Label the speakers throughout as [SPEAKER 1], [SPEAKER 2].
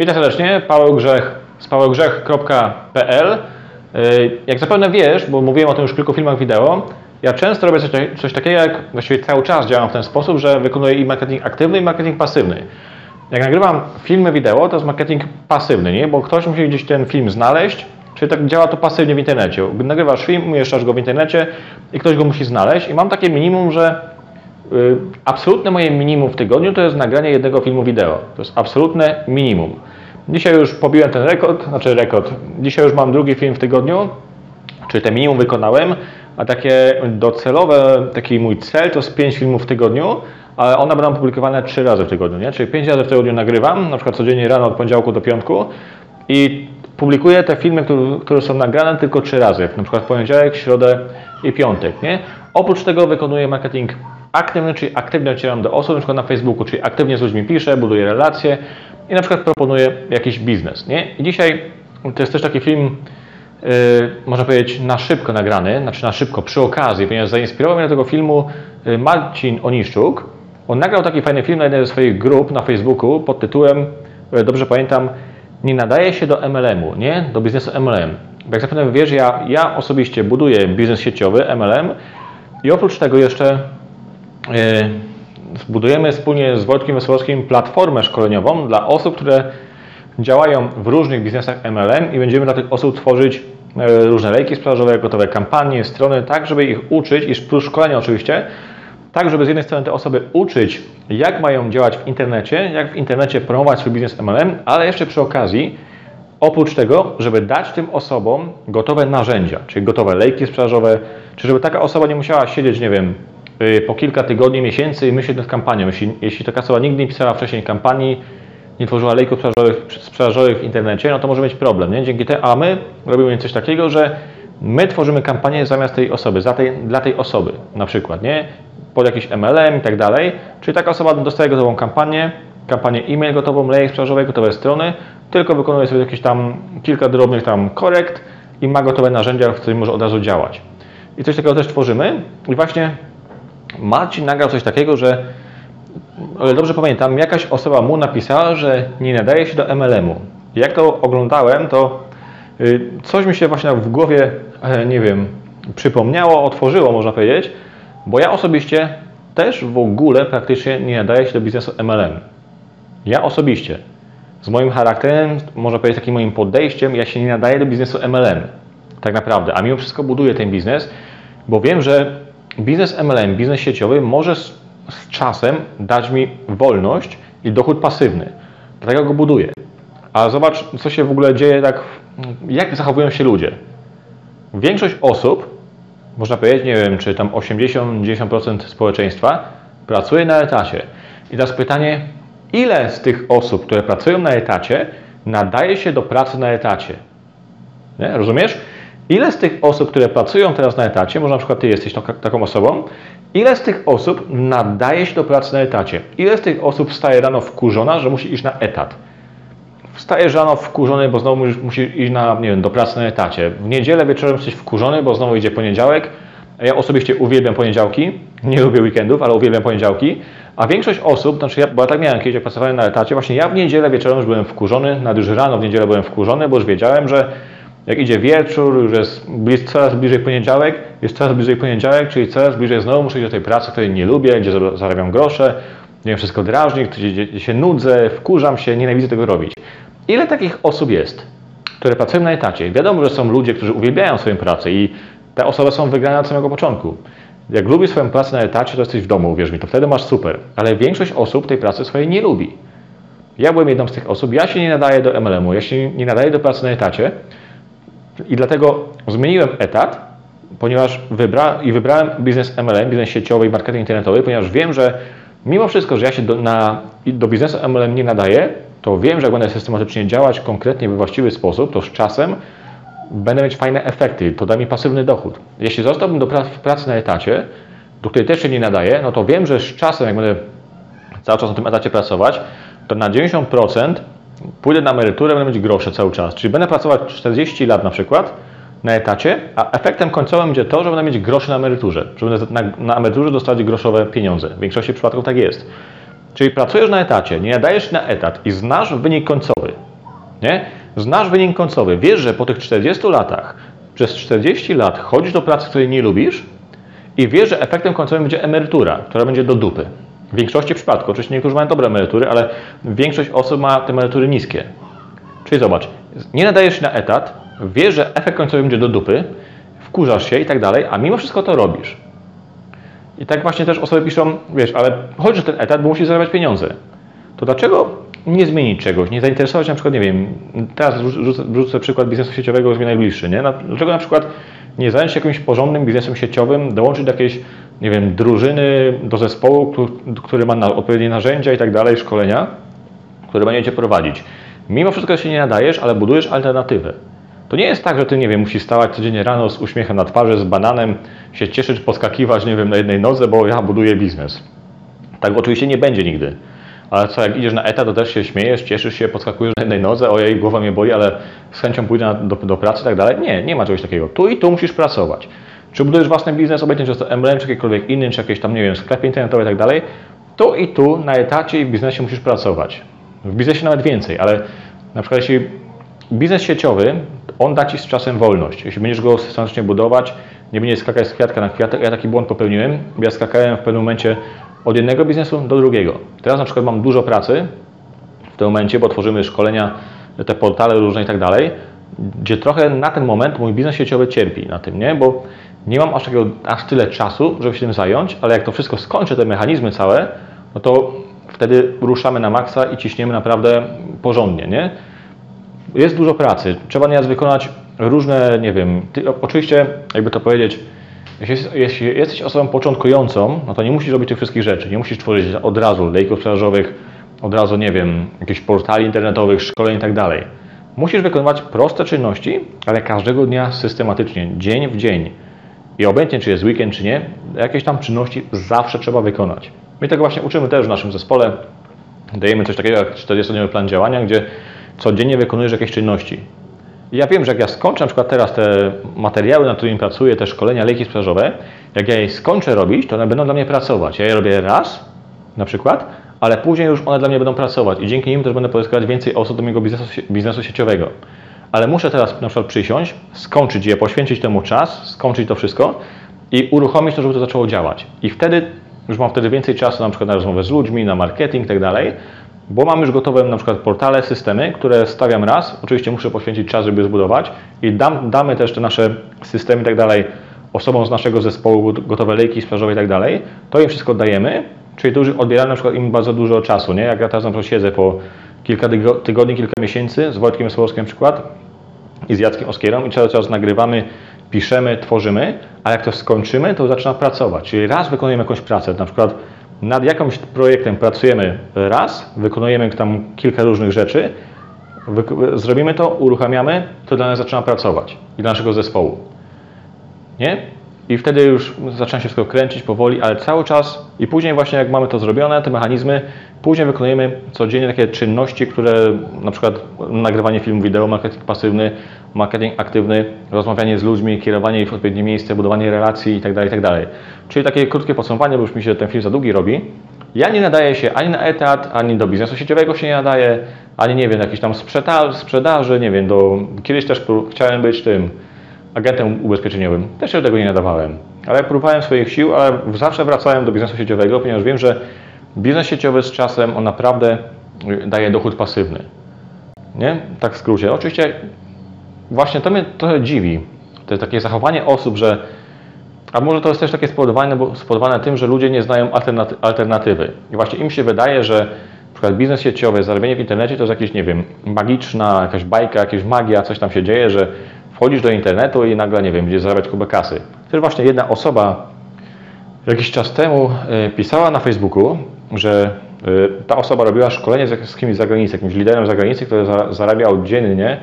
[SPEAKER 1] Witam serdecznie, Paweł Grzech z pawełgrzech.pl. Y, Jak zapewne wiesz, bo mówiłem o tym już w kilku filmach wideo, ja często robię coś, coś takiego, jak właściwie cały czas działam w ten sposób, że wykonuję i marketing aktywny, i marketing pasywny. Jak nagrywam filmy wideo, to jest marketing pasywny, nie? bo ktoś musi gdzieś ten film znaleźć, czyli tak działa to pasywnie w internecie. Nagrywasz film, umieszczasz go w internecie i ktoś go musi znaleźć i mam takie minimum, że Absolutne moje minimum w tygodniu to jest nagranie jednego filmu wideo. To jest absolutne minimum. Dzisiaj już pobiłem ten rekord, znaczy rekord. Dzisiaj już mam drugi film w tygodniu, czyli te minimum wykonałem, a takie docelowe, taki mój cel to jest 5 filmów w tygodniu, ale one będą publikowane 3 razy w tygodniu, nie? Czyli 5 razy w tygodniu nagrywam, na przykład codziennie rano od poniedziałku do piątku i publikuję te filmy, które, które są nagrane tylko 3 razy, na przykład w poniedziałek, środę i piątek, nie? Oprócz tego wykonuję marketing aktywny, czyli aktywnie docieram do osób, na przykład na Facebooku, czyli aktywnie z ludźmi piszę, buduję relacje i na przykład proponuję jakiś biznes, nie? I dzisiaj to jest też taki film, yy, można powiedzieć, na szybko nagrany, znaczy na szybko, przy okazji, ponieważ zainspirował mnie do tego filmu yy, Marcin Oniszczuk. On nagrał taki fajny film na jednej ze swoich grup na Facebooku pod tytułem, yy, dobrze pamiętam, nie nadaje się do MLM-u, nie? Do biznesu MLM. Bo jak zapewne wiesz, ja, ja osobiście buduję biznes sieciowy MLM i oprócz tego jeszcze yy, zbudujemy wspólnie z Wojtkiem Wesołowskim platformę szkoleniową dla osób, które działają w różnych biznesach MLM i będziemy dla tych osób tworzyć e, różne lejki sprzedażowe, gotowe kampanie, strony, tak żeby ich uczyć, i plus szkolenia oczywiście, tak żeby z jednej strony te osoby uczyć, jak mają działać w internecie, jak w internecie promować swój biznes MLM, ale jeszcze przy okazji, oprócz tego, żeby dać tym osobom gotowe narzędzia, czyli gotowe lejki sprzedażowe, czy żeby taka osoba nie musiała siedzieć, nie wiem, po kilka tygodni, miesięcy i myśleć nad kampanią. Jeśli, jeśli taka osoba nigdy nie pisała wcześniej kampanii, nie tworzyła lejków sprzedażowych, sprzedażowych w internecie, no to może mieć problem. Nie? Dzięki temu, a my robimy coś takiego, że my tworzymy kampanię zamiast tej osoby, za tej, dla tej osoby na przykład, nie? pod jakiś MLM i tak dalej. Czyli taka osoba dostaje gotową kampanię, kampanię e-mail gotową, lejek sprzedażowy, gotowe strony, tylko wykonuje sobie jakieś tam kilka drobnych tam korekt i ma gotowe narzędzia, w którym może od razu działać. I coś takiego też tworzymy. I właśnie Marcin nagrał coś takiego, że o ile dobrze pamiętam, jakaś osoba mu napisała, że nie nadaje się do MLM-u. Jak to oglądałem, to y, coś mi się właśnie w głowie, e, nie wiem, przypomniało, otworzyło, można powiedzieć, bo ja osobiście też w ogóle praktycznie nie nadaję się do biznesu MLM. Ja osobiście, z moim charakterem, można powiedzieć takim moim podejściem, ja się nie nadaję do biznesu MLM. Tak naprawdę. A mimo wszystko buduję ten biznes, bo wiem, że biznes MLM, biznes sieciowy może z, z czasem dać mi wolność i dochód pasywny. Dlatego go buduję. A zobacz, co się w ogóle dzieje, tak, jak zachowują się ludzie. Większość osób, można powiedzieć, nie wiem, czy tam 80-90% społeczeństwa pracuje na etacie. I teraz pytanie, ile z tych osób, które pracują na etacie, nadaje się do pracy na etacie? Nie? Rozumiesz? Ile z tych osób, które pracują teraz na etacie, może na przykład Ty jesteś taką osobą, ile z tych osób nadaje się do pracy na etacie? Ile z tych osób wstaje rano wkurzona, że musi iść na etat? Wstajesz rano wkurzony, bo znowu musisz iść na, nie wiem, do pracy na etacie. W niedzielę wieczorem jesteś wkurzony, bo znowu idzie poniedziałek. Ja osobiście uwielbiam poniedziałki. Nie lubię weekendów, ale uwielbiam poniedziałki. A większość osób, znaczy ja, bo ja tak miałem kiedyś, jak pracowałem na etacie, właśnie ja w niedzielę wieczorem już byłem wkurzony, nawet już rano w niedzielę byłem wkurzony, bo już wiedziałem, że jak idzie wieczór, już jest blis, coraz bliżej poniedziałek, jest coraz bliżej poniedziałek, czyli coraz bliżej znowu muszę iść do tej pracy, której nie lubię, gdzie zar- zarabiam grosze, nie wiem, wszystko drażni, gdzie, gdzie się nudzę, wkurzam się, nienawidzę tego robić. Ile takich osób jest, które pracują na etacie? Wiadomo, że są ludzie, którzy uwielbiają swoją pracę i te osoby są wygrane od samego początku. Jak lubisz swoją pracę na etacie, to jesteś w domu, uwierz mi, to wtedy masz super. Ale większość osób tej pracy swojej nie lubi. Ja byłem jedną z tych osób, ja się nie nadaję do MLM-u, ja się nie nadaję do pracy na etacie i dlatego zmieniłem etat, ponieważ wybra i wybrałem biznes MLM, biznes sieciowy i marketing internetowy, ponieważ wiem, że mimo wszystko, że ja się do, na, do biznesu MLM nie nadaję, to wiem, że jak będę systematycznie działać konkretnie we właściwy sposób, to z czasem będę mieć fajne efekty, to da mi pasywny dochód. Jeśli zostałbym do pra- pracy na etacie, do której też się nie nadaję, no to wiem, że z czasem, jak będę cały czas na tym etacie pracować, to na 90% pójdę na emeryturę, będę mieć grosze cały czas. Czyli będę pracować 40 lat na przykład na etacie, a efektem końcowym będzie to, że będę mieć grosze na emeryturze. Że będę na, na emeryturze dostawać groszowe pieniądze. W większości przypadków tak jest. Czyli pracujesz na etacie, nie nadajesz na etat i znasz wynik końcowy. Nie? Znasz wynik końcowy. Wiesz, że po tych 40 latach, przez 40 lat chodzisz do pracy, której nie lubisz i wiesz, że efektem końcowym będzie emerytura, która będzie do dupy. W większości przypadków, oczywiście niektórzy mają dobre emerytury, ale większość osób ma te emerytury niskie. Czyli zobacz, nie nadajesz się na etat, wiesz, że efekt końcowy będzie do dupy, wkurzasz się i tak dalej, a mimo wszystko to robisz. I tak właśnie też osoby piszą, wiesz, ale chodź na ten etat, bo musisz zarabiać pieniądze. To dlaczego nie zmienić czegoś, nie zainteresować na przykład, nie wiem, teraz rzucę, rzucę przykład biznesu sieciowego, jest mi najbliższy, nie? Dlaczego na przykład nie zająć się jakimś porządnym biznesem sieciowym, dołączyć do jakiejś, nie wiem, drużyny, do zespołu, któ- który ma odpowiednie narzędzia i tak dalej, szkolenia, które będziecie prowadzić. Mimo wszystko się nie nadajesz, ale budujesz alternatywę. To nie jest tak, że ty, nie wiem, musisz stawać codziennie rano z uśmiechem na twarzy, z bananem, się cieszyć, poskakiwać, nie wiem, na jednej nodze, bo ja buduję biznes. Tak oczywiście nie będzie nigdy. Ale co, jak idziesz na etat, to też się śmiejesz, cieszysz się, podskakujesz na jednej nodze, ojej, głowa mnie boli, ale z chęcią pójdę na, do, do pracy i tak dalej. Nie, nie ma czegoś takiego. Tu i tu musisz pracować. Czy budujesz własny biznes, obecnie czy to MLM, czy jakikolwiek inny, czy jakieś tam, nie wiem, sklepy internetowe i tak dalej, tu i tu na etacie i w biznesie musisz pracować. W biznesie nawet więcej, ale na przykład jeśli biznes sieciowy, on da Ci z czasem wolność. Jeśli będziesz go systematycznie budować, nie będziesz skakać z kwiatka na kwiatek. Ja taki błąd popełniłem. Ja skakałem w pewnym momencie od jednego biznesu do drugiego. Teraz na przykład mam dużo pracy w tym momencie, bo tworzymy szkolenia, te portale różne i tak dalej, gdzie trochę na ten moment mój biznes sieciowy cierpi na tym, nie? Bo nie mam aż, takiego, aż tyle czasu, żeby się tym zająć, ale jak to wszystko skończę, te mechanizmy całe, no to wtedy ruszamy na maksa i ciśniemy naprawdę porządnie, nie? jest dużo pracy. Trzeba nieraz wykonać różne, nie wiem, oczywiście, jakby to powiedzieć, jeśli, jesteś osobą początkującą, no to nie musisz robić tych wszystkich rzeczy. Nie musisz tworzyć od razu lejków sprzedażowych, od razu, nie wiem, jakichś portali internetowych, szkoleń i tak. Musisz wykonywać proste czynności, ale każdego dnia systematycznie, dzień w dzień. I obojętnie, czy jest weekend, czy nie, jakieś tam czynności zawsze trzeba wykonać. My tego właśnie uczymy też w naszym zespole. Dajemy coś takiego jak 40-dniowy plan działania, gdzie codziennie wykonujesz jakieś czynności. Ja wiem, że jak ja skończę na przykład teraz te materiały, nad którymi pracuję, te szkolenia, lejki sprzedażowe, jak ja je skończę robić, to one będą dla mnie pracować. Ja je robię raz na przykład, ale później już one dla mnie będą pracować i dzięki nim też będę pozyskiwać więcej osób do mojego biznesu, biznesu sieciowego. Ale muszę teraz na przykład przysiąść, skończyć je, poświęcić temu czas, skończyć to wszystko i uruchomić to, żeby to zaczęło działać. I wtedy już mam wtedy więcej czasu na przykład na rozmowę z ludźmi, na marketing i tak dalej, bo mam już gotowe na przykład portale, systemy, które stawiam raz, oczywiście muszę poświęcić czas, żeby je zbudować. I dam, damy też te nasze systemy i tak dalej osobom z naszego zespołu, gotowe lejki sprzedażowe i tak dalej, to im wszystko dajemy, czyli to już odbieramy na przykład im bardzo dużo czasu, nie? Jak ja teraz na przykład siedzę po kilka tygo- tygodni, kilka miesięcy z Wojtkiem Słowskim na przykład, i z Jackiem Oskierą i cały czas nagrywamy, piszemy, tworzymy, a jak to skończymy, to zaczyna pracować. Czyli raz wykonujemy jakąś pracę, na przykład nad jakimś projektem pracujemy raz, wykonujemy tam kilka różnych rzeczy, zrobimy to, uruchamiamy, to dla nas zaczyna pracować i dla naszego zespołu. Nie? I wtedy już zaczyna się wszystko kręcić powoli, ale cały czas i później właśnie jak mamy to zrobione, te mechanizmy, później wykonujemy codziennie takie czynności, które na przykład nagrywanie filmu wideo, marketing pasywny, marketing aktywny, rozmawianie z ludźmi, kierowanie ich w odpowiednie miejsce, budowanie relacji itd., itd. Czyli takie krótkie podsumowanie, bo już mi się ten film za długi robi. Ja nie nadaję się ani na etat, ani do biznesu sieciowego się nie nadaję, ani nie wiem, jakiś tam sprzeda- sprzedaży, nie wiem, do... Kiedyś też chciałem być tym agentem ubezpieczeniowym. Też się do tego nie nadawałem. Ale próbowałem swoich sił, ale zawsze wracałem do biznesu sieciowego, ponieważ wiem, że biznes sieciowy z czasem on naprawdę y, daje dochód pasywny. Nie? Tak w skrócie. Oczywiście właśnie to mnie trochę dziwi. To jest takie zachowanie osób, że a może to jest też takie spowodowane, bo spowodowane tym, że ludzie nie znają alternaty- alternatywy. I właśnie im się wydaje, że przykład biznes sieciowy, zarabianie w internecie to jest jakieś, nie wiem, magiczna jakaś bajka, jakaś magia, coś tam się dzieje, że wchodzisz do internetu i nagle, nie wiem, będziesz zarabiać kubę kasy. Też właśnie jedna osoba jakiś czas temu e, pisała na Facebooku, że e, ta osoba robiła szkolenie z, kimś z zagranicy, jakimś liderem zagranicy, który za, zarabiał dziennie,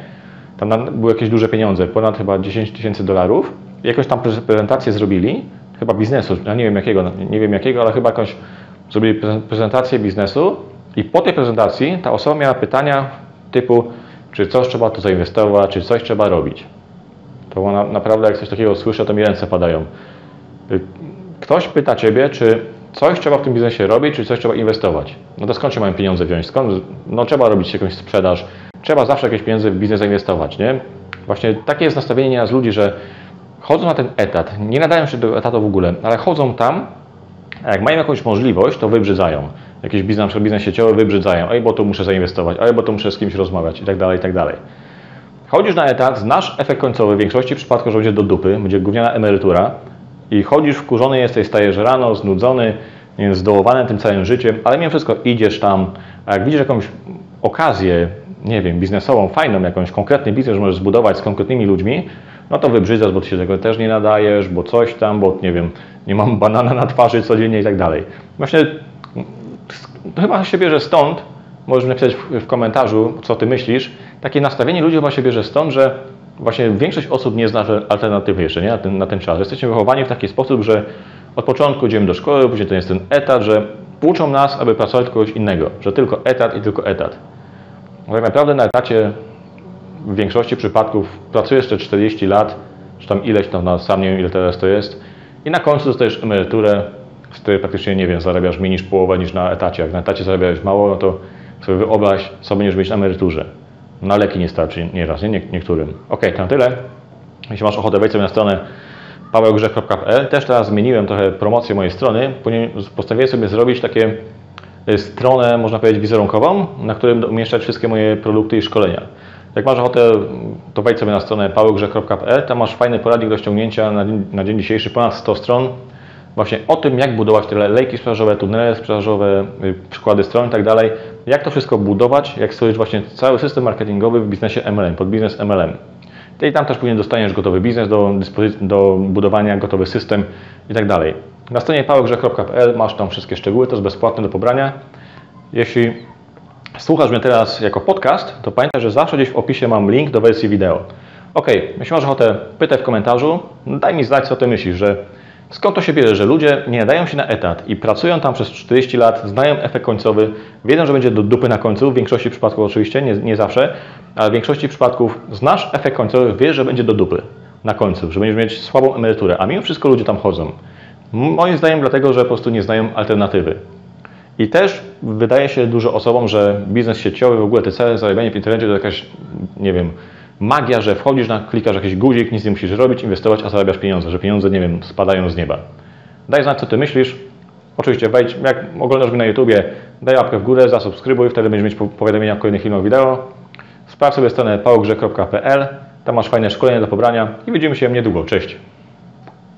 [SPEAKER 1] tam na, były jakieś duże pieniądze, ponad chyba 10 tysięcy dolarów. I Jakąś tam prez- prezentację zrobili, chyba biznesu, ja nie wiem jakiego, no, nie wiem jakiego, ale chyba jakąś zrobili prezen- prezentację biznesu i po tej prezentacji ta osoba miała pytania typu, czy coś trzeba tu zainwestować, czy coś trzeba robić. To ona, naprawdę jak coś takiego słyszę, to mi ręce padają. Ktoś pyta Ciebie, czy coś trzeba w tym biznesie robić, czy coś trzeba inwestować. No to skąd się mają pieniądze wziąć? Skąd? No trzeba robić jakąś sprzedaż, trzeba zawsze jakieś pieniądze w biznes zainwestować, nie? Właśnie takie jest nastawienie nieraz ludzi, że chodzą na ten etat, nie nadają się do etatu w ogóle, ale chodzą tam, a jak mają jakąś możliwość, to wybrzydzają. Jakiś biznes, na biznes sieciowy wybrzydzają, oj, bo tu muszę zainwestować, oj, bo tu muszę z kimś rozmawiać i tak dalej, i tak dalej. Chodzisz na etat, znasz efekt końcowy, w większości przypadków, że będzie do dupy, będzie gówniana emerytura i chodzisz wkurzony jesteś, stajesz rano, znudzony, zdołowany tym całym życiem, ale mimo wszystko idziesz tam, a jak widzisz jakąś okazję, nie wiem, biznesową, fajną, jakąś konkretny biznes, że możesz zbudować z konkretnymi ludźmi, no to wybrzydzasz, bo ty się tego też nie nadajesz, bo coś tam, bo nie wiem, nie mam banana na twarzy codziennie i tak dalej. Właśnie to chyba się bierze stąd, możesz napisać w, komentarzu, co ty myślisz. Takie nastawienie ludzi chyba się bierze stąd, że właśnie większość osób nie zna alternatywy jeszcze nie? Na, ten, na ten czas. Jesteśmy wychowani w taki sposób, że od początku idziemy do szkoły, później to jest ten etat, że uczą nas, aby pracować kogoś innego, że tylko etat i tylko etat. Tak naprawdę na etacie w większości przypadków pracujesz te 40 lat, czy tam ileś tam, no, sam nie wiem ile teraz to jest, i na końcu dostajesz emeryturę, z której praktycznie, nie wiem, zarabiasz mniej niż połowę niż na etacie. Jak na etacie zarabiałeś mało, no to sobie wyobraź, co będziesz mieć na emeryturze. Na leki nie starczy nieraz, nie? Nie, niektórym. Ok, to na tyle. Jeśli masz ochotę, wejdź sobie na stronę pawełgrzech.pl. Też teraz zmieniłem trochę promocję mojej strony, ponieważ postanowiłem sobie zrobić takie stronę, można powiedzieć, wizerunkową, na będę umieszczać wszystkie moje produkty i szkolenia. Jak masz ochotę, to wejdź sobie na stronę pawełgrzech.pl. Tam masz fajny poradnik do ściągnięcia na dzień, na dzień dzisiejszy, ponad 100 stron. Właśnie o tym, jak budować te lejki sprzedażowe, tunele sprzedażowe, y, przykłady stron i tak dalej. Jak to wszystko budować, jak stworzyć właśnie cały system marketingowy w biznesie MLM, pod biznes MLM. I tam też później dostaniesz gotowy biznes do, do budowania, gotowy system i tak dalej. Na stronie pawełgrzech.pl masz tam wszystkie szczegóły, to jest bezpłatne do pobrania. Jeśli słuchasz mnie teraz jako podcast, to pamiętaj, że zawsze gdzieś w opisie mam link do wersji wideo. Ok, jeśli masz ochotę, pytaj w komentarzu, daj mi znać, co ty myślisz, że skąd to się bierze, że ludzie nie nadają się na etat i pracują tam przez 40 lat, znają efekt końcowy, wiedzą, że będzie do dupy na końcu, w większości przypadków oczywiście, nie, nie zawsze, ale w większości przypadków znasz efekt końcowy, wiesz, że będzie do dupy na końcu, że będziesz mieć słabą emeryturę, a mimo wszystko ludzie tam chodzą. Moim zdaniem dlatego, że po prostu nie znają alternatywy. I też wydaje się dużo osobom, że biznes sieciowy, w ogóle te całe zarabianie w internecie to jakaś, nie wiem, magia, że wchodzisz, na, klikasz jakiś guzik, nic nie musisz robić, inwestować, a zarabiasz pieniądze, że pieniądze, nie wiem, spadają z nieba. Daj znać, co Ty myślisz. Oczywiście wejdź, jak oglądasz mnie na YouTubie, daj łapkę w górę, zasubskrybuj, wtedy będziesz mieć powiadomienia o kolejnych filmach wideo. Sprawdź sobie stronę pałogrze.pl, tam masz fajne szkolenia do pobrania i widzimy się niedługo. Cześć!